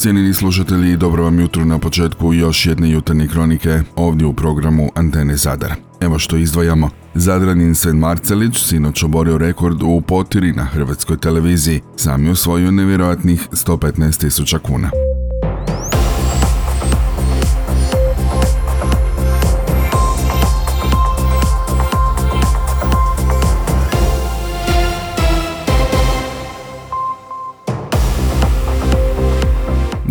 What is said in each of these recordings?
Cijenini slušatelji, dobro vam jutro na početku još jedne jutarnje kronike ovdje u programu Antene Zadar. Evo što izdvajamo. Zadranin Sen Marcelić sinoć oborio rekord u potiri na hrvatskoj televiziji. Sam je osvojio nevjerojatnih 115.000 kuna.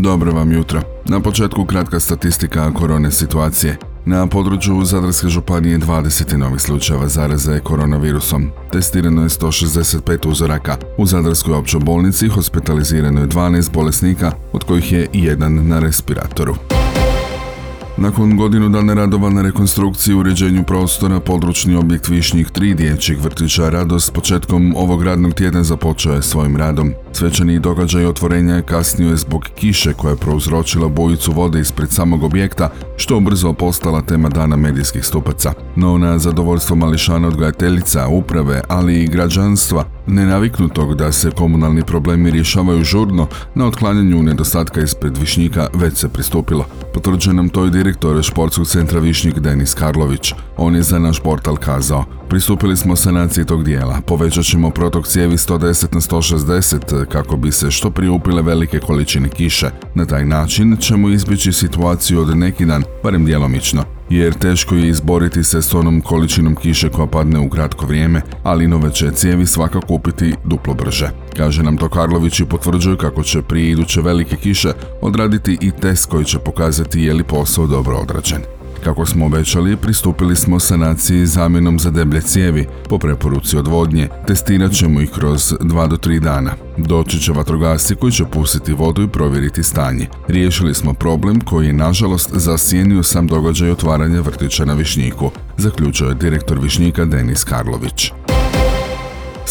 Dobro vam jutro. Na početku kratka statistika korone situacije. Na području Zadarske županije 20 novih slučajeva zaraze koronavirusom. Testirano je 165 uzoraka. U Zadarskoj općoj bolnici hospitalizirano je 12 bolesnika, od kojih je jedan na respiratoru. Nakon godinu dana radova na rekonstrukciji i uređenju prostora, područni objekt Višnjih tri dječjih vrtića Radost početkom ovog radnog tjedna započeo je svojim radom. Svečani događaj otvorenja kasnio je zbog kiše koja je prouzročila bojicu vode ispred samog objekta, što brzo postala tema dana medijskih stupaca. No na zadovoljstvo mališana odgajateljica, uprave, ali i građanstva, nenaviknutog da se komunalni problemi rješavaju žurno, na otklanjanju nedostatka ispred Višnjika već se pristupilo. Potvrđuje nam to i direktor športskog centra Višnjik Denis Karlović. On je za naš portal kazao, pristupili smo sanaciji tog dijela, povećat ćemo protok cijevi 110 na 160 kako bi se što prije upile velike količine kiše. Na taj način ćemo izbjeći situaciju od neki dan, barem djelomično, jer teško je izboriti se s onom količinom kiše koja padne u kratko vrijeme, ali nove će cijevi svakako kupiti duplo brže. Kaže nam to Karlović i potvrđuje kako će prije iduće velike kiše odraditi i test koji će pokazati je li posao dobro odrađen. Kako smo obećali, pristupili smo sanaciji zamjenom za deblje cijevi po preporuci odvodnje. Testirat ćemo ih kroz 2 do 3 dana. Doći će vatrogasci koji će pustiti vodu i provjeriti stanje. Riješili smo problem koji je nažalost zasjenio sam događaj otvaranja vrtića na Višnjiku, zaključio je direktor Višnjika Denis Karlović.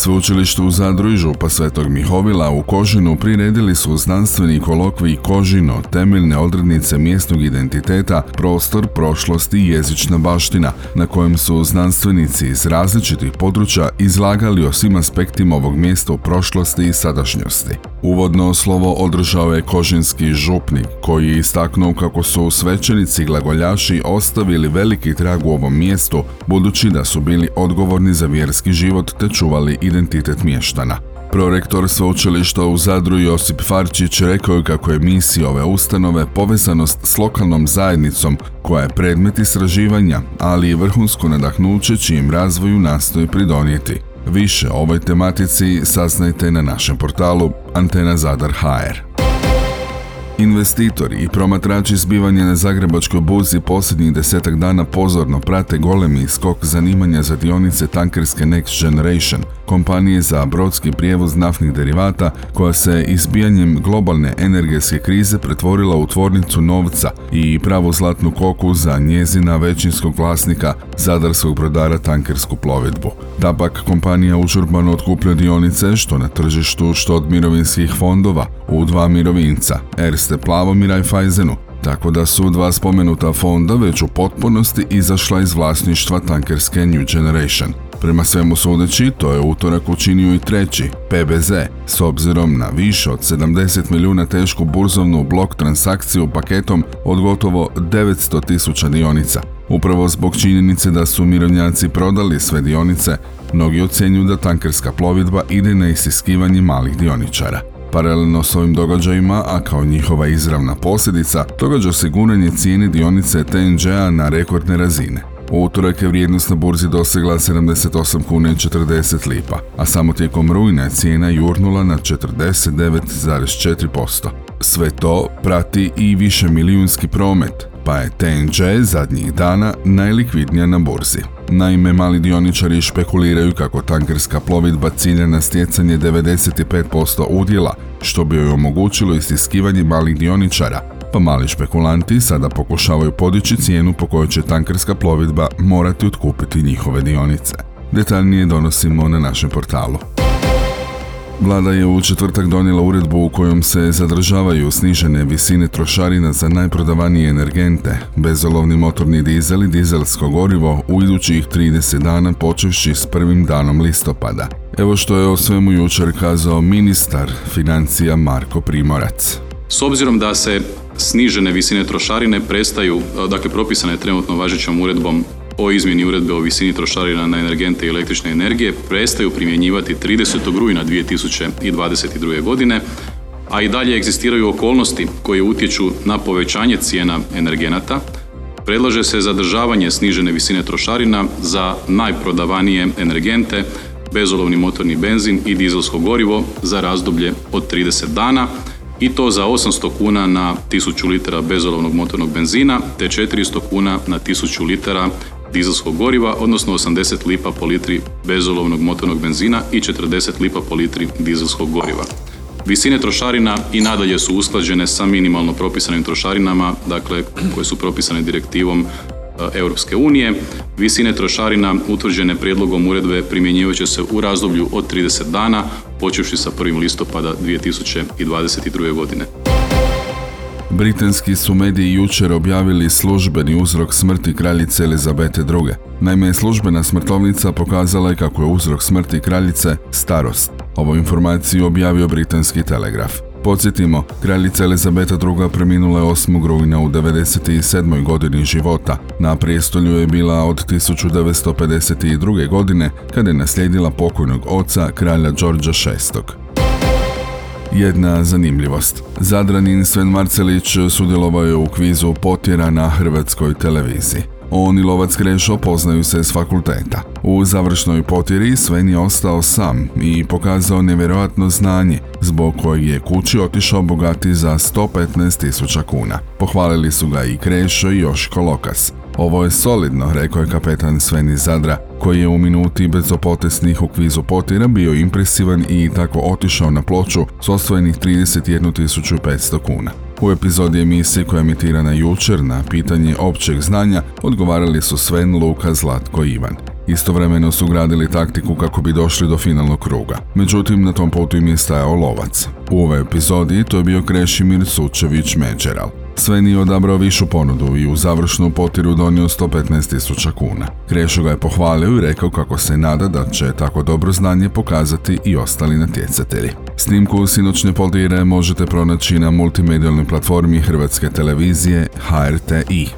Sveučilište u Zadru i župa Svetog Mihovila u Kožinu priredili su znanstveni kolokvij Kožino, temeljne odrednice mjesnog identiteta, prostor, prošlost i jezična baština, na kojem su znanstvenici iz različitih područja izlagali o svim aspektima ovog mjesta u prošlosti i sadašnjosti. Uvodno slovo održao je kožinski župnik, koji je istaknuo kako su svećenici glagoljaši ostavili veliki trag u ovom mjestu, budući da su bili odgovorni za vjerski život te čuvali identitet mještana. Prorektor sveučilišta u Zadru Josip Farčić rekao je kako je misija ove ustanove povezanost s lokalnom zajednicom koja je predmet istraživanja, ali i vrhunsko nadahnuće čijem razvoju nastoji pridonijeti. Više o ovoj tematici saznajte na našem portalu Antena Zadar HR. Investitori i promatrači zbivanja na Zagrebačkoj burzi posljednjih desetak dana pozorno prate golemi skok zanimanja za dionice tankerske Next Generation, kompanije za brodski prijevoz naftnih derivata koja se izbijanjem globalne energetske krize pretvorila u tvornicu novca i pravu zlatnu koku za njezina većinskog vlasnika zadarskog brodara tankersku plovidbu. Tapak kompanija užurbano otkupljuje dionice što na tržištu što od mirovinskih fondova u dva mirovinca, Erste Plavom i Raiffeisenu, tako da su dva spomenuta fonda već u potpunosti izašla iz vlasništva tankerske New Generation. Prema svemu sudeći, to je utorak učinio i treći, PBZ, s obzirom na više od 70 milijuna tešku burzovnu blok transakciju paketom od gotovo 900 tisuća dionica. Upravo zbog činjenice da su mirovnjaci prodali sve dionice, mnogi ocjenjuju da tankerska plovidba ide na isiskivanje malih dioničara. Paralelno s ovim događajima, a kao njihova izravna posljedica, događa se guranje cijene dionice TNG-a na rekordne razine. U utorak je vrijednost na burzi dosegla 78 kuna i 40 lipa, a samo tijekom rujna je cijena jurnula na 49,4%. Sve to prati i više milijunski promet, pa je TNG zadnjih dana najlikvidnija na burzi. Naime, mali dioničari špekuliraju kako tankerska plovidba cilja na stjecanje 95% udjela, što bi joj omogućilo istiskivanje malih dioničara, pa mali špekulanti sada pokušavaju podići cijenu po kojoj će tankerska plovidba morati otkupiti njihove dionice. Detaljnije donosimo na našem portalu. Vlada je u četvrtak donijela uredbu u kojom se zadržavaju snižene visine trošarina za najprodavanije energente, bezolovni motorni dizel i dizelsko gorivo u idućih 30 dana počevši s prvim danom listopada. Evo što je o svemu jučer kazao ministar financija Marko Primorac. S obzirom da se snižene visine trošarine prestaju, dakle propisane trenutno važećom uredbom o izmjeni uredbe o visini trošarina na energente i električne energije prestaju primjenjivati 30. rujna 2022. godine, a i dalje egzistiraju okolnosti koje utječu na povećanje cijena energenata, predlaže se zadržavanje snižene visine trošarina za najprodavanije energente, bezolovni motorni benzin i dizelsko gorivo za razdoblje od 30 dana i to za 800 kuna na 1000 litara bezolovnog motornog benzina te 400 kuna na 1000 litara dizelskog goriva, odnosno 80 lipa po litri bezolovnog motornog benzina i 40 lipa po litri dizelskog goriva. Visine trošarina i nadalje su usklađene sa minimalno propisanim trošarinama, dakle koje su propisane direktivom e, Europske unije. Visine trošarina utvrđene prijedlogom uredbe primjenjivat će se u razdoblju od 30 dana, počevši sa 1. listopada 2022. godine. Britanski su mediji jučer objavili službeni uzrok smrti kraljice Elizabete II. Naime, službena smrtovnica pokazala je kako je uzrok smrti kraljice starost. Ovu informaciju objavio britanski telegraf. Podsjetimo, kraljica Elizabeta II. preminula je 8. rujna u 97. godini života. Na prijestolju je bila od 1952. godine kada je naslijedila pokojnog oca kralja Đorđa VI. Jedna zanimljivost. Zadranin Sven Marcelić sudjelovao je u kvizu Potjera na hrvatskoj televiziji. On i Lovac Krešo poznaju se s fakulteta. U završnoj potjeri Sven je ostao sam i pokazao nevjerojatno znanje, zbog kojeg je kući otišao bogati za 115 tisuća kuna. Pohvalili su ga i Krešo i Joško Lokas. Ovo je solidno, rekao je kapetan Sveni Zadra, koji je u minuti bezopotesnih u kvizu potira bio impresivan i tako otišao na ploču s osvojenih 31.500 kuna. U epizodi emisije koja je emitirana jučer na pitanje općeg znanja odgovarali su Sven, Luka, Zlatko i Ivan. Istovremeno su gradili taktiku kako bi došli do finalnog kruga. Međutim, na tom putu im je stajao lovac. U ovoj epizodi to je bio Krešimir Sučević Međeral. Sve nije odabrao višu ponudu i u završnu potiru donio 115.000 kuna. Krešo ga je pohvalio i rekao kako se nada da će tako dobro znanje pokazati i ostali natjecatelji. Snimku sinoćne potire možete pronaći na multimedijalnoj platformi Hrvatske televizije HRTI.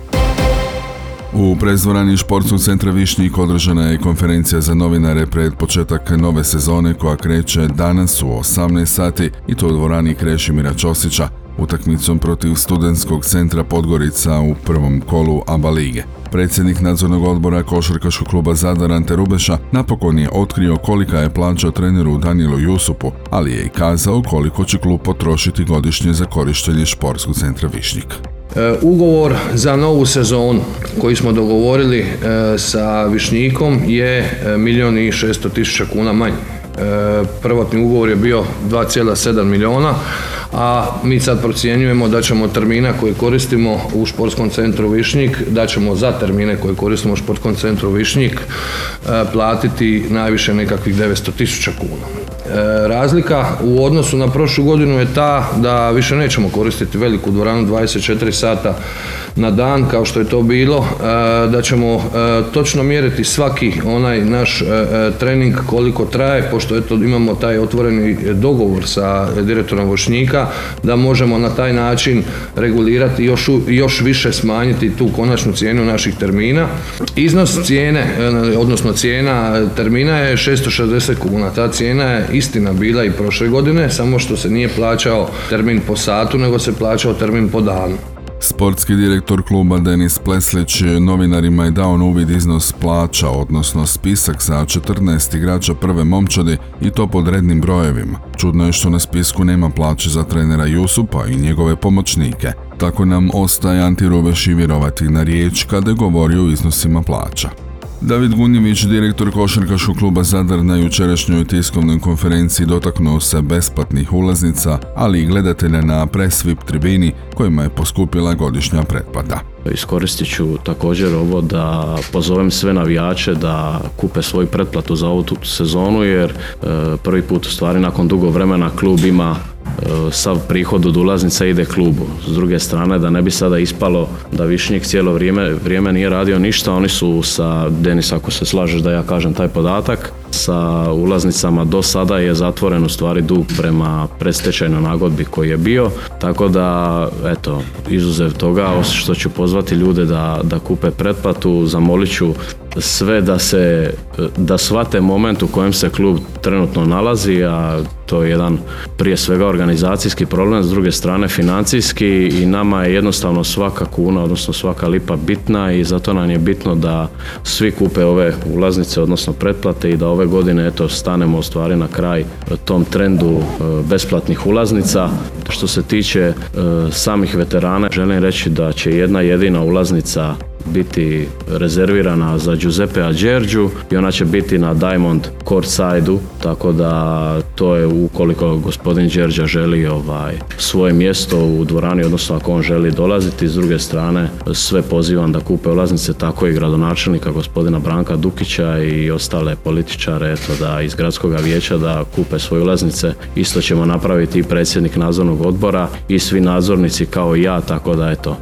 U prezvorani športskog centra Višnjik održana je konferencija za novinare pred početak nove sezone koja kreće danas u 18 sati i to u dvorani Krešimira Ćosića utakmicom protiv studentskog centra Podgorica u prvom kolu ABA lige. Predsjednik nadzornog odbora košarkaškog kluba Zadar Ante Rubeša napokon je otkrio kolika je plaća treneru Danielu Jusupu, ali je i kazao koliko će klub potrošiti godišnje za korištenje športskog centra Višnjik. E, ugovor za novu sezonu koji smo dogovorili e, sa Višnjikom je e, milijun i šesto tisuća kuna manje. Prvotni ugovor je bio 2,7 milijuna, a mi sad procjenjujemo da ćemo termina koje koristimo u športskom centru Višnjik, da ćemo za termine koje koristimo u športskom centru Višnjik platiti najviše nekakvih 900 tisuća kuna. E, razlika u odnosu na prošlu godinu je ta da više nećemo koristiti veliku dvoranu 24 sata na dan kao što je to bilo, e, da ćemo e, točno mjeriti svaki onaj naš trening koliko traje, pošto eto imamo taj otvoreni dogovor sa direktorom Vošnjika, da možemo na taj način regulirati još, još više smanjiti tu konačnu cijenu naših termina. Iznos cijene, odnosno cijena termina je 660 kuna. Ta cijena je istina bila i prošle godine, samo što se nije plaćao termin po satu, nego se plaćao termin po danu. Sportski direktor kluba Denis Pleslić novinarima je dao uvid iznos plaća, odnosno spisak sa 14 igrača prve momčadi i to pod rednim brojevima. Čudno je što na spisku nema plaće za trenera Jusupa i njegove pomoćnike. Tako nam ostaje Anti Rubeš i vjerovati na riječ kada je govorio o iznosima plaća. David Gunjević, direktor košarkaškog kluba Zadar na jučerašnjoj tiskovnoj konferenciji dotaknuo se besplatnih ulaznica, ali i gledatelja na presvip tribini kojima je poskupila godišnja pretplata. Iskoristit ću također ovo da pozovem sve navijače da kupe svoju pretplatu za ovu sezonu jer e, prvi put u stvari nakon dugo vremena klub ima sav prihod od ulaznica ide klubu. S druge strane da ne bi sada ispalo da Višnjik cijelo vrijeme, vrijeme nije radio ništa, oni su sa Denis ako se slažeš da ja kažem taj podatak, sa ulaznicama do sada je zatvoren u stvari dug prema predstečajnoj nagodbi koji je bio, tako da eto, izuzev toga što ću pozvati ljude da, da kupe pretplatu, zamolit ću sve da se da shvate moment u kojem se klub trenutno nalazi, a to je jedan prije svega organizacijski problem, s druge strane financijski i nama je jednostavno svaka kuna, odnosno svaka lipa bitna i zato nam je bitno da svi kupe ove ulaznice, odnosno pretplate i da ove godine eto stanemo u stvari na kraj tom trendu e, besplatnih ulaznica. Što se tiče e, samih veterana, želim reći da će jedna jedina ulaznica biti rezervirana za Giuseppe Ađerđu i ona će biti na Diamond courtside tako da to je ukoliko gospodin Đerđa želi ovaj, svoje mjesto u dvorani, odnosno ako on želi dolaziti, s druge strane sve pozivam da kupe ulaznice, tako i gradonačelnika gospodina Branka Dukića i ostale političare eto, da iz gradskog vijeća da kupe svoje ulaznice. Isto ćemo napraviti i predsjednik nadzornog odbora i svi nadzornici kao i ja, tako da eto,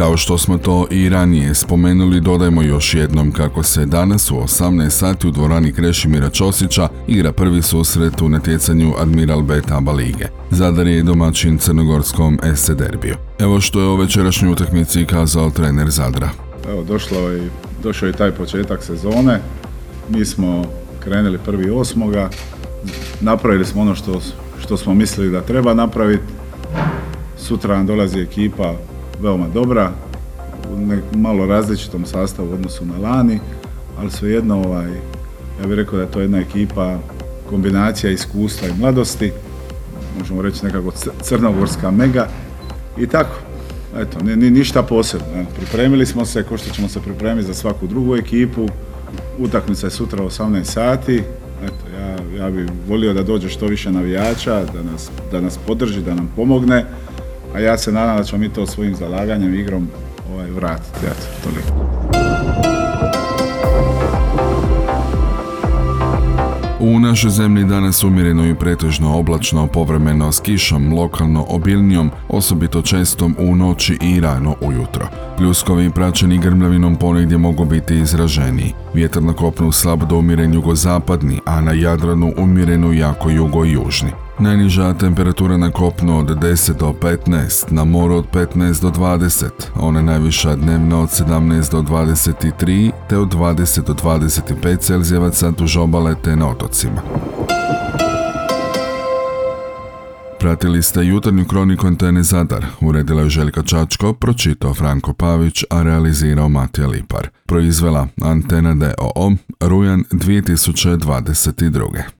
kao što smo to i ranije spomenuli, dodajmo još jednom kako se danas u 18 sati u dvorani Krešimira Ćosića igra prvi susret u natjecanju Admiral B Taba Lige. Zadar je domaćin crnogorskom SC Derbiju. Evo što je o večerašnjoj utakmici kazao trener Zadra. Evo, došlo je, došao je taj početak sezone. Mi smo krenuli prvi osmoga. Napravili smo ono što, što smo mislili da treba napraviti. Sutra nam dolazi ekipa veoma dobra, u malo različitom sastavu u odnosu na lani, ali svejedno ovaj, ja bih rekao da je to jedna ekipa kombinacija iskustva i mladosti, možemo reći nekako crnogorska mega i tako. Eto, ni, ni, ništa posebno. Pripremili smo se, ko što ćemo se pripremiti za svaku drugu ekipu. Utakmica je sutra u 18 sati. Eto, ja, ja bih volio da dođe što više navijača, da nas, da nas podrži, da nam pomogne a ja se nadam da ćemo mi to svojim zalaganjem, igrom ovaj, vratiti. Eto, toliko. U našoj zemlji danas umjereno i pretežno oblačno, povremeno s kišom, lokalno obilnijom, osobito čestom u noći i rano ujutro. Pljuskovi praćeni grmljavinom ponegdje mogu biti izraženiji. Vjetar na kopnu slab do umjeren jugozapadni, a na Jadranu umjereno jako jugo-južni. Najniža temperatura na kopnu od 10 do 15, na moru od 15 do 20, ona najviša dnevno od 17 do 23, te od 20 do 25 celzijevaca duž obale te na otocima. Pratili ste jutarnju kroniku Antene Zadar, uredila je Željka Čačko, pročitao Franko Pavić, a realizirao Matija Lipar. Proizvela Antena DOO, rujan 2022.